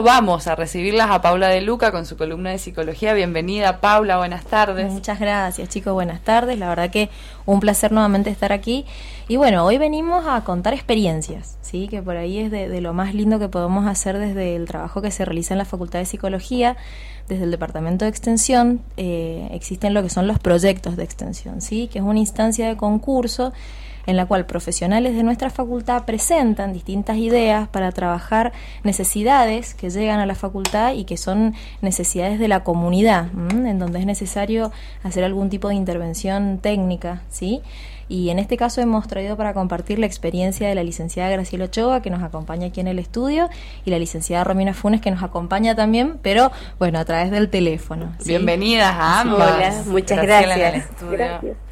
vamos a recibirlas a Paula de Luca con su columna de psicología. Bienvenida Paula, buenas tardes. Muchas gracias chicos, buenas tardes. La verdad que un placer nuevamente estar aquí. Y bueno, hoy venimos a contar experiencias, ¿sí? que por ahí es de, lo más lindo que podemos hacer desde el trabajo que se realiza en la Facultad de Psicología, desde el Departamento de Extensión. Eh, existen lo que son los proyectos de extensión, ¿sí? que es una instancia de concurso en la cual profesionales de nuestra facultad presentan distintas ideas para trabajar necesidades que llegan a la facultad y que son necesidades de la comunidad, en donde es necesario hacer algún tipo de intervención técnica, ¿sí? Y en este caso hemos traído para compartir la experiencia de la licenciada Graciela Ochoa, que nos acompaña aquí en el estudio, y la licenciada Romina Funes, que nos acompaña también, pero bueno, a través del teléfono. Bienvenidas a ambas. muchas gracias. gracias.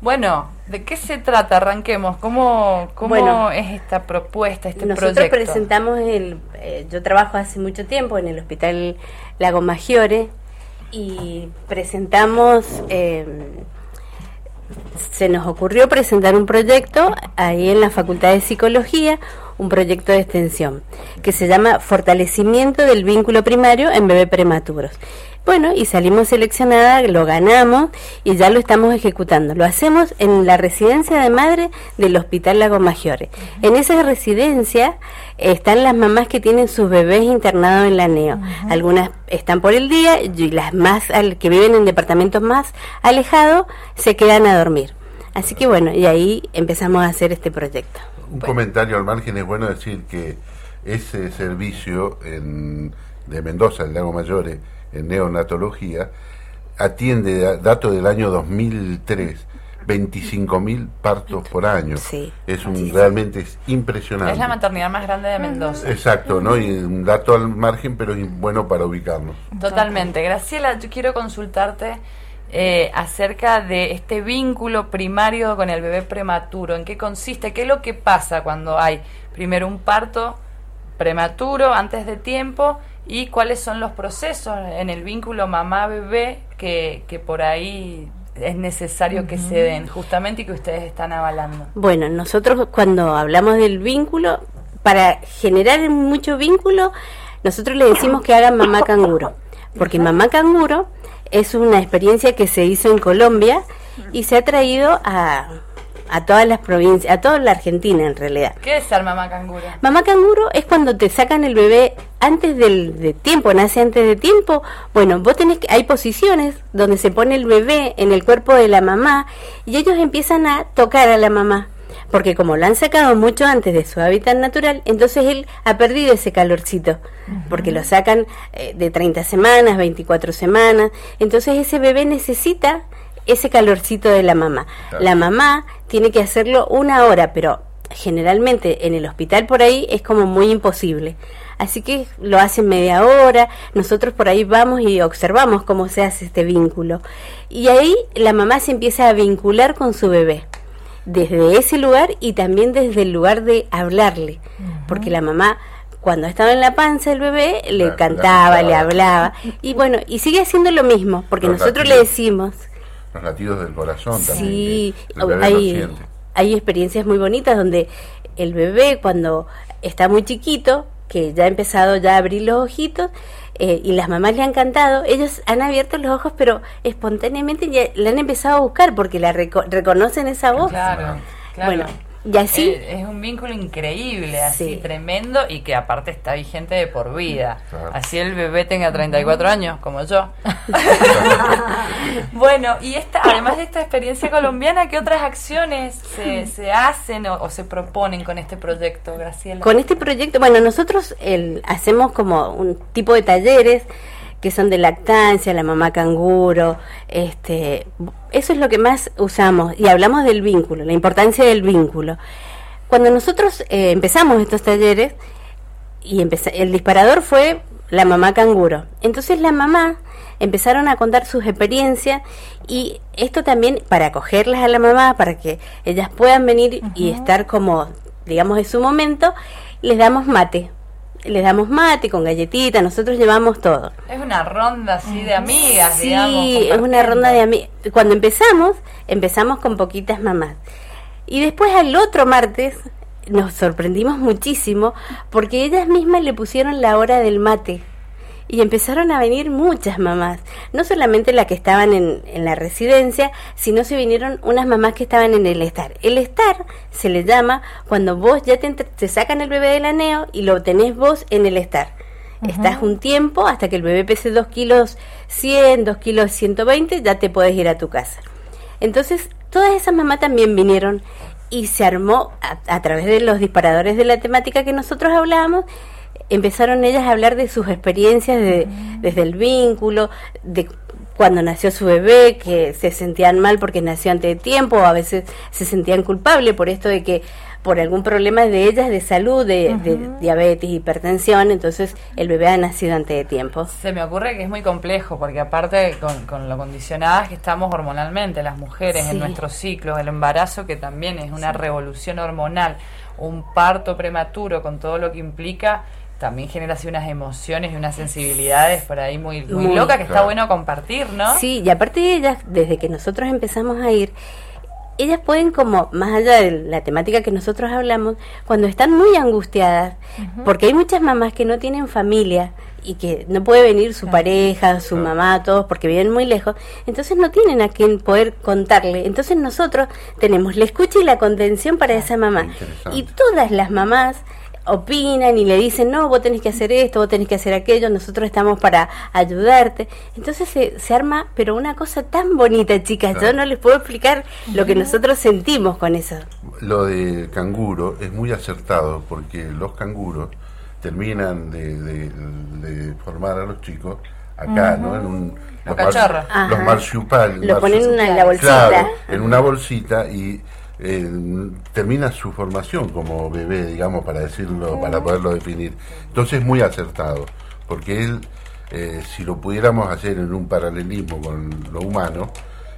Bueno, ¿de qué se trata? Arranquemos. ¿Cómo, cómo es esta propuesta, este nosotros proyecto? Nosotros presentamos, el, eh, yo trabajo hace mucho tiempo en el Hospital Lago Maggiore y presentamos, eh, se nos ocurrió presentar un proyecto ahí en la Facultad de Psicología, un proyecto de extensión que se llama Fortalecimiento del vínculo primario en bebés prematuros. Bueno, y salimos seleccionada, lo ganamos y ya lo estamos ejecutando. Lo hacemos en la residencia de madre del Hospital Lago Maggiore. En esa residencia están las mamás que tienen sus bebés internados en la NEO. Algunas están por el día y las más que viven en departamentos más alejados se quedan a dormir. Así que bueno, y ahí empezamos a hacer este proyecto. Un comentario al margen es bueno decir que ese servicio en, de Mendoza, el Lago Maggiore, en neonatología, atiende, dato del año 2003, 25.000 partos por año. Sí, es un realmente es impresionante. Es la maternidad más grande de Mendoza. Exacto, ¿no? Y un dato al margen, pero bueno para ubicarnos. Totalmente. Graciela, yo quiero consultarte eh, acerca de este vínculo primario con el bebé prematuro. ¿En qué consiste? ¿Qué es lo que pasa cuando hay primero un parto prematuro, antes de tiempo, y cuáles son los procesos en el vínculo mamá-bebé que, que por ahí es necesario que se den justamente y que ustedes están avalando. Bueno, nosotros cuando hablamos del vínculo, para generar mucho vínculo, nosotros le decimos que hagan mamá canguro, porque mamá canguro es una experiencia que se hizo en Colombia y se ha traído a, a todas las provincias, a toda la Argentina en realidad. ¿Qué es ser mamá canguro? Mamá canguro es cuando te sacan el bebé antes del de tiempo, nace antes de tiempo. Bueno, vos tenés que, hay posiciones donde se pone el bebé en el cuerpo de la mamá y ellos empiezan a tocar a la mamá. Porque como lo han sacado mucho antes de su hábitat natural, entonces él ha perdido ese calorcito. Porque lo sacan eh, de 30 semanas, 24 semanas. Entonces ese bebé necesita ese calorcito de la mamá. La mamá tiene que hacerlo una hora, pero generalmente en el hospital por ahí es como muy imposible. Así que lo hacen media hora, nosotros por ahí vamos y observamos cómo se hace este vínculo. Y ahí la mamá se empieza a vincular con su bebé, desde ese lugar y también desde el lugar de hablarle, porque la mamá cuando estaba en la panza el bebé le cantaba, le hablaba, y bueno, y sigue haciendo lo mismo, porque nosotros le decimos, los latidos del corazón también. Sí, hay, hay experiencias muy bonitas donde el bebé cuando está muy chiquito, que ya ha empezado ya a abrir los ojitos, eh, y las mamás le han cantado, ellos han abierto los ojos, pero espontáneamente ya le han empezado a buscar porque la reconocen esa voz. Claro, claro. Bueno, y así. Es, un vínculo increíble, así tremendo y que aparte está vigente de por vida. Así el bebé tenga 34 años, como yo. bueno, y esta, además de esta experiencia colombiana, ¿qué otras acciones se, se hacen o, se proponen con este proyecto, Graciela? Con este proyecto, bueno, nosotros el, hacemos como un tipo de talleres que son de lactancia, la mamá canguro, este, eso es lo que más usamos. Y hablamos del vínculo, la importancia del vínculo. Cuando nosotros eh, empezamos estos talleres y el disparador fue la mamá canguro, entonces la mamá empezaron a contar sus experiencias y esto también para acogerlas a la mamá, para que ellas puedan venir y estar como, digamos, en su momento, les damos mate les damos mate con galletita, nosotros llevamos todo. Es una ronda así de amigas, sí, es una ronda de amigas. Cuando empezamos, empezamos con poquitas mamás. Y después al otro martes nos sorprendimos muchísimo porque ellas mismas le pusieron la hora del mate y empezaron a venir muchas mamás, no solamente las que estaban en, en, la residencia, sino se vinieron unas mamás que estaban en el estar. El estar se le llama cuando vos ya te, te sacan el bebé del aneo y lo tenés vos en el estar. Estás un tiempo hasta que el bebé pese 2 kilos 100, 2 kilos 120, ya te puedes ir a tu casa. Entonces, todas esas mamás también vinieron y se armó a, a través de los disparadores de la temática que nosotros hablábamos empezaron ellas a hablar de sus experiencias de, desde el vínculo, de cuando nació su bebé, que se sentían mal porque nació antes de tiempo, o a veces se sentían culpables por esto de que por algún problema de ellas de salud, de, de, diabetes, hipertensión, entonces el bebé ha nacido antes de tiempo. Se me ocurre que es muy complejo, porque aparte con, con lo condicionadas que estamos hormonalmente, las mujeres sí. en nuestro ciclo, el embarazo que también es una sí. revolución hormonal, un parto prematuro con todo lo que implica, también genera así unas emociones y unas sensibilidades por ahí muy, muy, muy locas que claro. está bueno compartir, ¿no? Sí, y aparte de ellas, desde que nosotros empezamos a ir, ellas pueden como, más allá de la temática que nosotros hablamos, cuando están muy angustiadas, uh -huh. porque hay muchas mamás que no tienen familia y que no puede venir su claro. pareja, su claro. mamá, todos, porque viven muy lejos, entonces no tienen a quien poder contarle. Entonces nosotros tenemos la escucha y la contención para esa mamá. Y todas las mamás opinan y le dicen, no, vos tenés que hacer esto, vos tenés que hacer aquello, nosotros estamos para ayudarte. Entonces se, se arma, pero una cosa tan bonita, chicas, claro. yo no les puedo explicar lo que nosotros sentimos con eso. Lo de canguro es muy acertado porque los canguros terminan de, de, de formar a los chicos acá, uh -huh. ¿no? En un, los, mar, los marsupiales. Lo ponen en la bolsita. Claro, en una bolsita y eh, termina su formación como bebé, digamos, para decirlo, para poderlo definir. Entonces es muy acertado, porque él, eh, si lo pudiéramos hacer en un paralelismo con lo humano,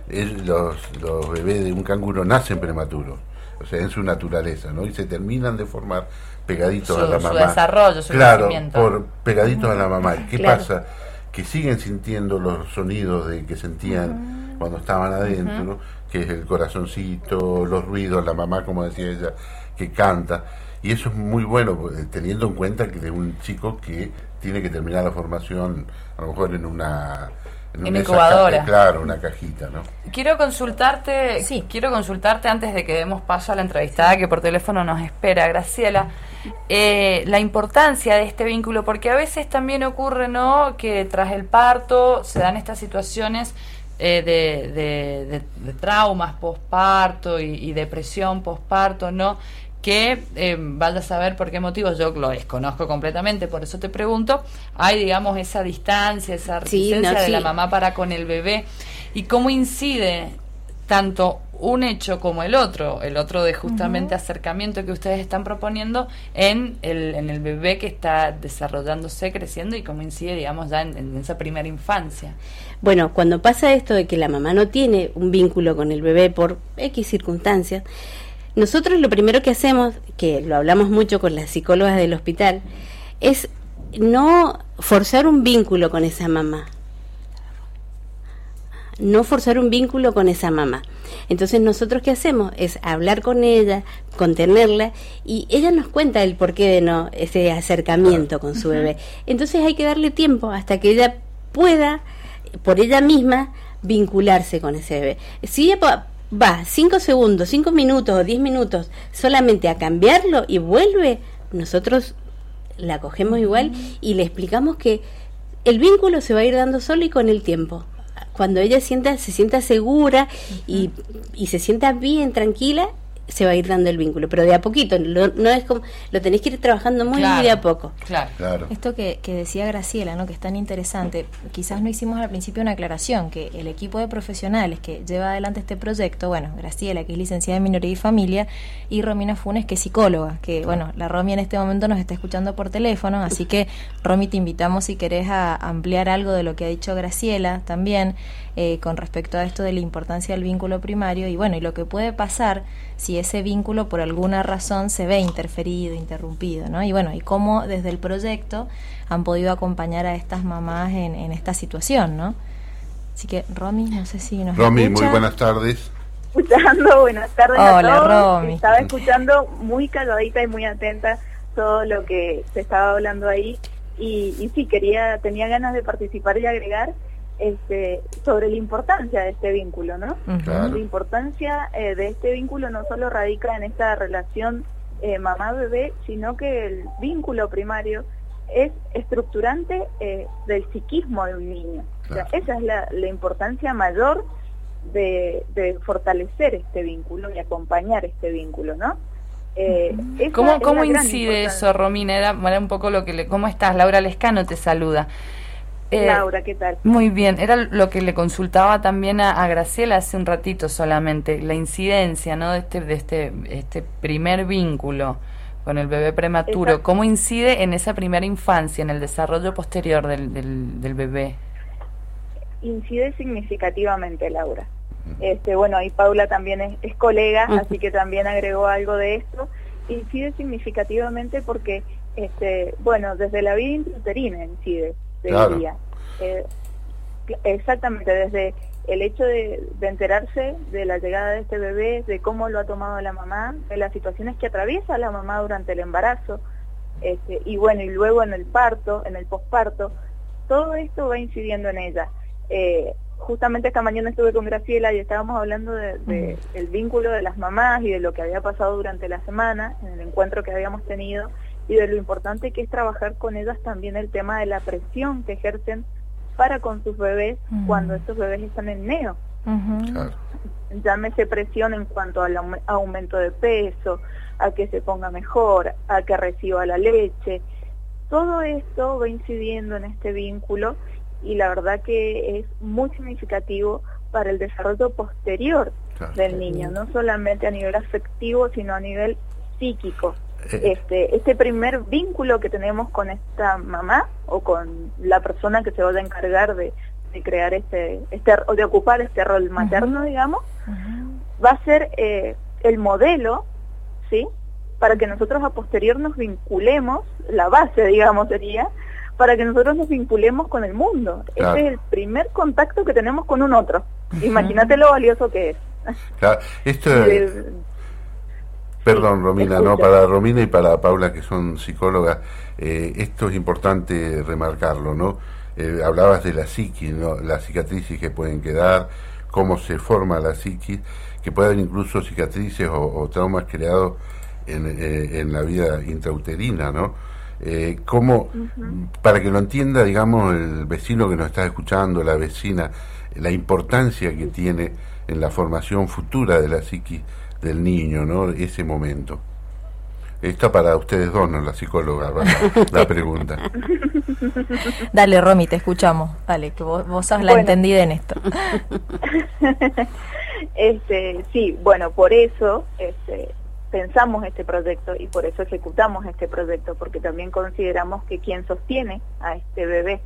él, los, los bebés de un canguro nacen prematuros, o sea, en su naturaleza, ¿no? Y se terminan de formar pegaditos su, a la su mamá. desarrollo, su claro, crecimiento. por pegaditos a la mamá. ¿Qué claro. pasa? Que siguen sintiendo los sonidos de que sentían uh -huh. cuando estaban adentro. Uh -huh que es el corazoncito, los ruidos, la mamá, como decía ella, que canta. Y eso es muy bueno, pues, teniendo en cuenta que de un chico que tiene que terminar la formación, a lo mejor en una... En, en incubadora. claro, una cajita, ¿no? Quiero consultarte, sí. quiero consultarte antes de que demos paso a la entrevistada que por teléfono nos espera, Graciela, eh, la importancia de este vínculo, porque a veces también ocurre, ¿no?, que tras el parto se dan estas situaciones eh, de, de, de, traumas postparto y, y, depresión postparto, ¿no? Que eh, vaya a saber por qué motivos, yo lo desconozco completamente, por eso te pregunto, hay, digamos, esa distancia, esa resistencia sí, no, de sí. la mamá para con el bebé, y cómo incide tanto un hecho como el otro, el otro de justamente uh -huh. acercamiento que ustedes están proponiendo en el, en el bebé que está desarrollándose, creciendo y cómo incide, digamos, ya en, en, esa primera infancia. Bueno, cuando pasa esto de que la mamá no tiene un vínculo con el bebé por X circunstancias, nosotros lo primero que hacemos, que lo hablamos mucho con las psicólogas del hospital, es no forzar un vínculo con esa mamá no forzar un vínculo con esa mamá. Entonces nosotros qué hacemos es hablar con ella, contenerla y ella nos cuenta el porqué de no ese acercamiento con su bebé. Entonces hay que darle tiempo hasta que ella pueda por ella misma vincularse con ese bebé. Si ella va cinco segundos, cinco minutos o diez minutos solamente a cambiarlo y vuelve, nosotros la cogemos igual y le explicamos que el vínculo se va a ir dando solo y con el tiempo cuando ella sienta, se sienta segura uh -huh. y, y, se sienta bien, tranquila, se va a ir dando el vínculo, pero de a poquito, lo, no es como, lo tenéis que ir trabajando muy, claro, muy de a poco. Claro. claro. Esto que, que, decía Graciela, ¿no? que es tan interesante, quizás no hicimos al principio una aclaración, que el equipo de profesionales que lleva adelante este proyecto, bueno, Graciela, que es licenciada en Minoría y Familia, y Romina Funes, que es psicóloga, que bueno, la Romy en este momento nos está escuchando por teléfono, así que Romy te invitamos si querés a ampliar algo de lo que ha dicho Graciela también, eh, con respecto a esto de la importancia del vínculo primario y bueno, y lo que puede pasar si ese vínculo por alguna razón se ve interferido, interrumpido, ¿no? Y bueno, y cómo desde el proyecto han podido acompañar a estas mamás en, en esta situación, ¿no? Así que, Romy, no sé si nos Romy, escucha. muy buenas tardes. escuchando, buenas tardes a Hola, todos. Romy. Estaba escuchando muy calladita y muy atenta todo lo que se estaba hablando ahí y, y sí, quería, tenía ganas de participar y agregar este, sobre la importancia de este vínculo, ¿no? Claro. La importancia eh, de este vínculo no solo radica en esta relación eh, mamá-bebé, sino que el vínculo primario es estructurante eh, del psiquismo de un niño. O sea, esa es la, la importancia mayor de, de fortalecer este vínculo y acompañar este vínculo, ¿no? Eh, ¿Cómo, cómo incide eso, Romina? Era, era un poco lo que le... ¿Cómo estás? Laura Lescano te saluda. Eh, Laura, ¿qué tal? Muy bien, era lo que le consultaba también a, a Graciela hace un ratito solamente, la incidencia ¿no? de, este, de este, este primer vínculo con el bebé prematuro, Exacto. ¿cómo incide en esa primera infancia, en el desarrollo posterior del, del, del bebé? incide significativamente, Laura. Este, bueno, ahí Paula también es, es colega, así que también agregó algo de esto. Incide significativamente porque, este, bueno, desde la vida intrauterina incide, te Claro. diría. Eh, exactamente, desde el hecho de, de enterarse de la llegada de este bebé, de cómo lo ha tomado la mamá, de las situaciones que atraviesa la mamá durante el embarazo, este, y bueno, y luego en el parto, en el posparto, todo esto va incidiendo en ella. Eh, justamente esta mañana estuve con Graciela y estábamos hablando de, de el vínculo de las mamás y de lo que había pasado durante la semana, en el encuentro que habíamos tenido, y de lo importante que es trabajar con ellas también el tema de la presión que ejercen para con sus bebés cuando estos bebés están en neo Ujú. Claro. llámese presión en cuanto al aume- aumento de peso, a que se ponga mejor, a que reciba la leche. Todo esto va incidiendo en este vínculo y la verdad que es muy significativo para el desarrollo posterior Claro. del niño, no solamente a nivel afectivo, sino a nivel psíquico. Eh, Este, este primer vínculo que tenemos con esta mamá o con la persona que se vaya a encargar de, de crear este, este, o de ocupar este rol materno, digamos, va a ser eh, el modelo, ¿sí? Para que nosotros a posterior nos vinculemos, la base, digamos, sería, para que nosotros nos vinculemos con el mundo. Claro. Ese es el primer contacto que tenemos con un otro. Imagínate lo valioso que es. claro. Esto es- Eh, Perdón, Romina, no, para Romina y para Paula, que son psicólogas, eh, esto es importante remarcarlo, ¿no? Eh, hablabas de la psiquis, ¿no? Las cicatrices que pueden quedar, cómo se forma la psiquis, que puede haber incluso cicatrices o, o traumas creados en, eh, en la vida intrauterina, ¿no? Para que lo entienda, digamos, el vecino que nos está escuchando, la vecina, la importancia que tiene en la formación futura de la psiquis del niño, ¿no? Ese momento. Está para ustedes dos, no la psicóloga, la, la pregunta. Dale, Romy, te escuchamos. Dale, que vos, vos sos la Bueno. entendida en esto. Este, sí, bueno, por eso este, pensamos este proyecto y por eso ejecutamos este proyecto, porque también consideramos que quien sostiene a este bebé,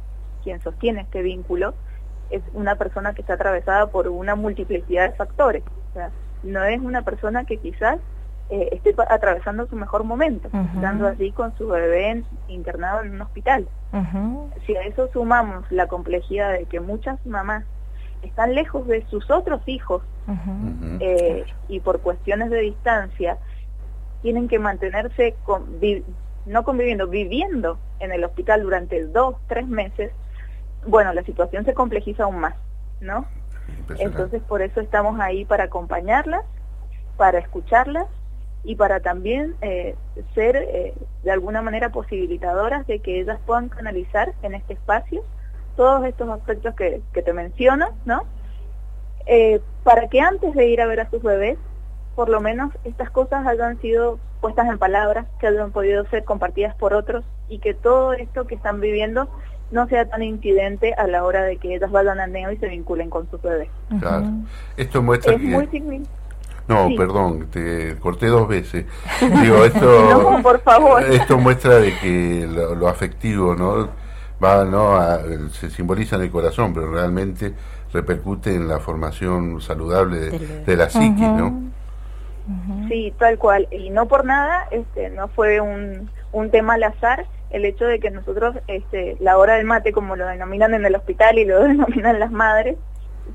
quien sostiene este vínculo, es una persona que está atravesada por una multiplicidad de factores. O sea, no es una persona que quizás eh, esté atravesando su mejor momento, estando allí con su bebé en- internado en un hospital. Si a eso sumamos la complejidad de que muchas mamás están lejos de sus otros hijos eh, y por cuestiones de distancia tienen que mantenerse con- vi- no conviviendo, viviendo en el hospital durante dos, tres meses, bueno, la situación se complejiza aún más, ¿no? Entonces por eso estamos ahí para acompañarlas, para escucharlas y para también eh, ser eh, de alguna manera posibilitadoras de que ellas puedan canalizar en este espacio todos estos aspectos que, que te menciono, ¿no? Eh, para que antes de ir a ver a sus bebés, por lo menos estas cosas hayan sido puestas en palabras, que hayan podido ser compartidas por otros y que todo esto que están viviendo no sea tan incidente a la hora de que ellas vayan al neo y se vinculen con sus bebés. Claro. Esto muestra Es que... muy significativo. No, sí. perdón, te corté dos veces. Digo, esto... No, por favor. Esto muestra de que lo, lo afectivo, ¿no? Va, ¿no? A- se simboliza en el corazón, pero realmente repercute en la formación saludable de, la psiquis, ¿no? Ujú. Sí, tal cual. Y no por nada, este, no fue un, un tema al azar el hecho de que nosotros, este, la hora del mate, como lo denominan en el hospital y lo denominan las madres,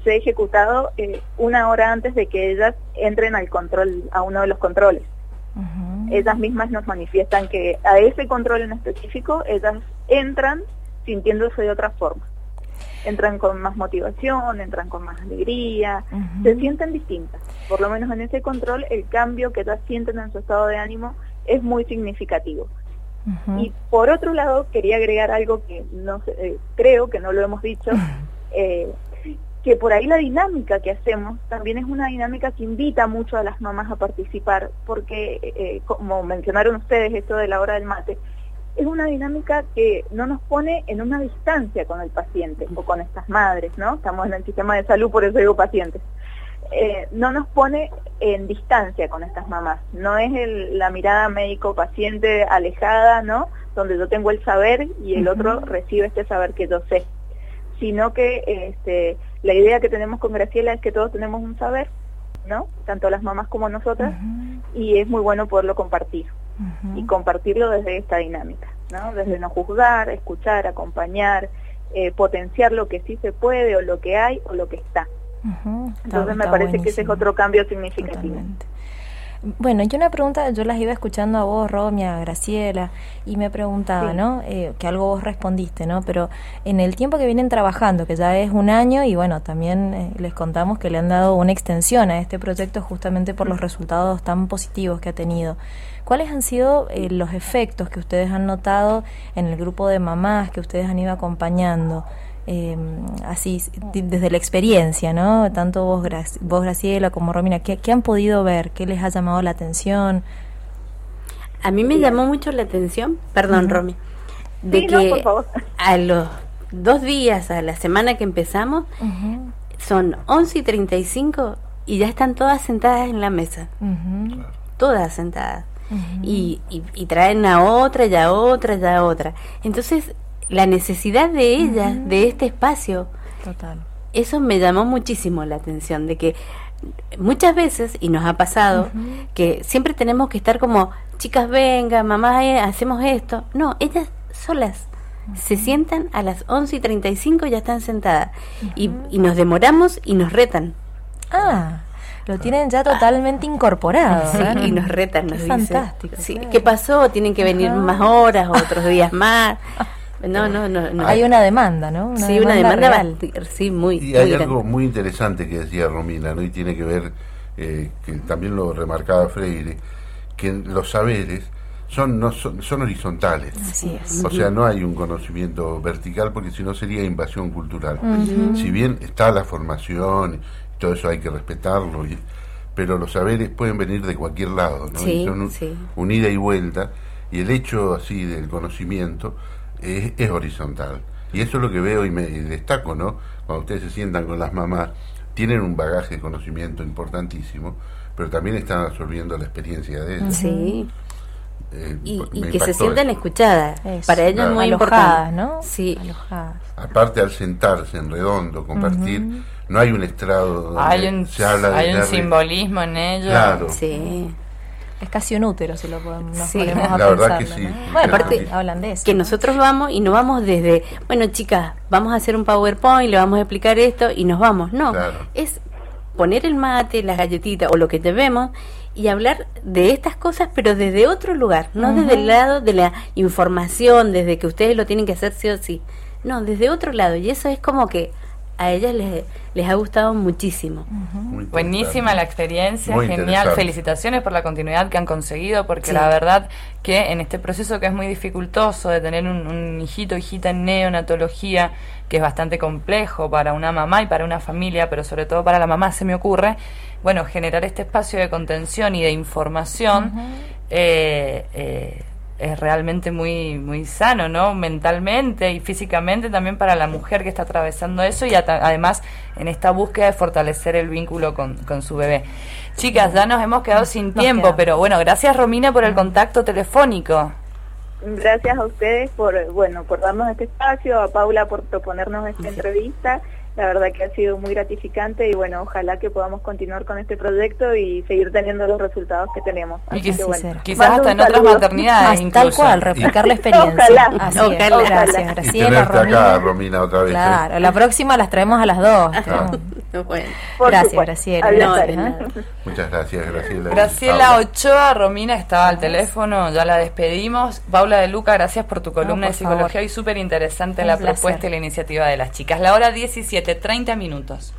se ha ejecutado eh, una hora antes de que ellas entren al control, a uno de los controles. Ellas mismas nos manifiestan que a ese control en específico ellas entran sintiéndose de otra forma. Entran con más motivación, entran con más alegría, se sienten distintas. Por lo menos en ese control el cambio que ellas sienten en su estado de ánimo es muy significativo. Y por otro lado, quería agregar algo que no eh, creo que no lo hemos dicho, eh, que por ahí la dinámica que hacemos también es una dinámica que invita mucho a las mamás a participar, porque eh, como mencionaron ustedes esto de la hora del mate, es una dinámica que no nos pone en una distancia con el paciente o con estas madres, ¿no? Estamos en el sistema de salud, por eso digo pacientes. Eh, no nos pone en distancia con estas mamás. No es la mirada médico-paciente alejada, ¿no? Donde yo tengo el saber y el otro recibe este saber que yo sé. Sino que este, la idea que tenemos con Graciela es que todos tenemos un saber, ¿no? Tanto las mamás como nosotras, y es muy bueno poderlo compartir. Y compartirlo desde esta dinámica, ¿no? Desde no juzgar, escuchar, acompañar, eh, potenciar lo que sí se puede o lo que hay o lo que está. Entonces me parece que ese es otro cambio significativo. Bueno, yo una pregunta, yo las iba escuchando a vos, Romia, a Graciela, y me preguntaba, ¿no? Eh, que algo vos respondiste, ¿no? Pero en el tiempo que vienen trabajando, que ya es un año, y bueno, también eh, les contamos que le han dado una extensión a este proyecto justamente por los resultados tan positivos que ha tenido. ¿Cuáles han sido eh, los efectos que ustedes han notado en el grupo de mamás que ustedes han ido acompañando? Eh, así desde la experiencia, ¿no? Tanto vos, vos Graciela, como Romina, ¿qué, han podido ver? ¿Qué les ha llamado la atención? A mí me llamó mucho la atención, perdón, Romy, de que a los dos días, a la semana que empezamos, son 11 y 35 y ya están todas sentadas en la mesa. Todas sentadas. y, y, y, traen a otra, ya a otra, ya a otra. Entonces, la necesidad de ella, de este espacio. Total. Eso me llamó muchísimo la atención, de que muchas veces, y nos ha pasado, que siempre tenemos que estar como, chicas, venga, mamá, eh, hacemos esto. No, ellas solas. Se sientan a las 11 y 35 ya están sentadas. y, y, nos demoramos y nos retan. Ah, lo tienen ya totalmente incorporado. y nos retan, nos dicen. Fantástico. ¿Qué pasó? Tienen que venir más horas, otros días más. No, no, no, Hay una demanda, ¿no? sí, una demanda sí, muy. Y hay algo muy interesante que decía Romina, ¿no? Y tiene que ver, eh, que también lo remarcaba Freire, que los saberes son, no son, son horizontales. Así es. O sea, no hay un conocimiento vertical porque si no sería invasión cultural. Si bien está la formación, todo eso hay que respetarlo, pero los saberes pueden venir de cualquier lado, ¿no? Sí, son un ida y vuelta. Y el hecho así del conocimiento es, horizontal. Y eso es lo que veo y me destaco, ¿no? Cuando ustedes se sientan con las mamás, tienen un bagaje de conocimiento importantísimo, pero también están absorbiendo la experiencia de ellos. Sí. Eh, y, que se sientan escuchadas. Para ellos muy importante. ¿no? Sí. Aparte, al sentarse en redondo, compartir, no hay un estrado donde hay un, se habla de Hay un simbolismo en ello. Claro. Sí es casi un útero si lo podemos, nos sí, la verdad que sí. Bueno, aparte, hablan de eso. Que nosotros vamos y no vamos desde, bueno, chicas, vamos a hacer un PowerPoint, le vamos a explicar esto y nos vamos. No, es poner el mate, las galletitas o lo que vemos y hablar de estas cosas, pero desde otro lugar, no desde el lado de la información, desde que ustedes lo tienen que hacer sí o sí. No, desde otro lado. Y eso es como que a ellas les, les ha gustado muchísimo. Buenísima la experiencia, genial. Felicitaciones por la continuidad que han conseguido, porque la verdad que en este proceso que es muy dificultoso de tener un, un hijito, hijita en neonatología, que es bastante complejo para una mamá y para una familia, pero sobre todo para la mamá se me ocurre, bueno, generar este espacio de contención y de información. eh, eh, es realmente muy muy sano, ¿no? Mentalmente y físicamente también para la mujer que está atravesando eso y además en esta búsqueda de fortalecer el vínculo con, con su bebé. Chicas, ya nos hemos quedado sin tiempo, pero bueno, gracias Romina por el contacto telefónico. Gracias a ustedes por, bueno, por darnos este espacio, a Paula por proponernos esta entrevista la verdad que ha sido muy gratificante y bueno, ojalá que podamos continuar con este proyecto y seguir teniendo los resultados que tenemos. Y Así quizás, que bueno, quizás mando hasta en otras maternidades Ah, incluso. tal cual, replicar la experiencia. Ojalá. Así es. Ojalá. Gracias, Y Graciela, tenerte acá, Romina. Romina, otra vez. ¿eh? Claro, la próxima las traemos a las dos. Bueno. Por Gracias. Graciela. No. ¿eh? Muchas gracias, Graciela. Graciela. Ochoa, Romina estaba al teléfono, ya la despedimos. Paula de Luca, gracias por tu columna por de psicología favor. y súper interesante la placer. propuesta y la iniciativa de las chicas. La hora 17, 30 minutos.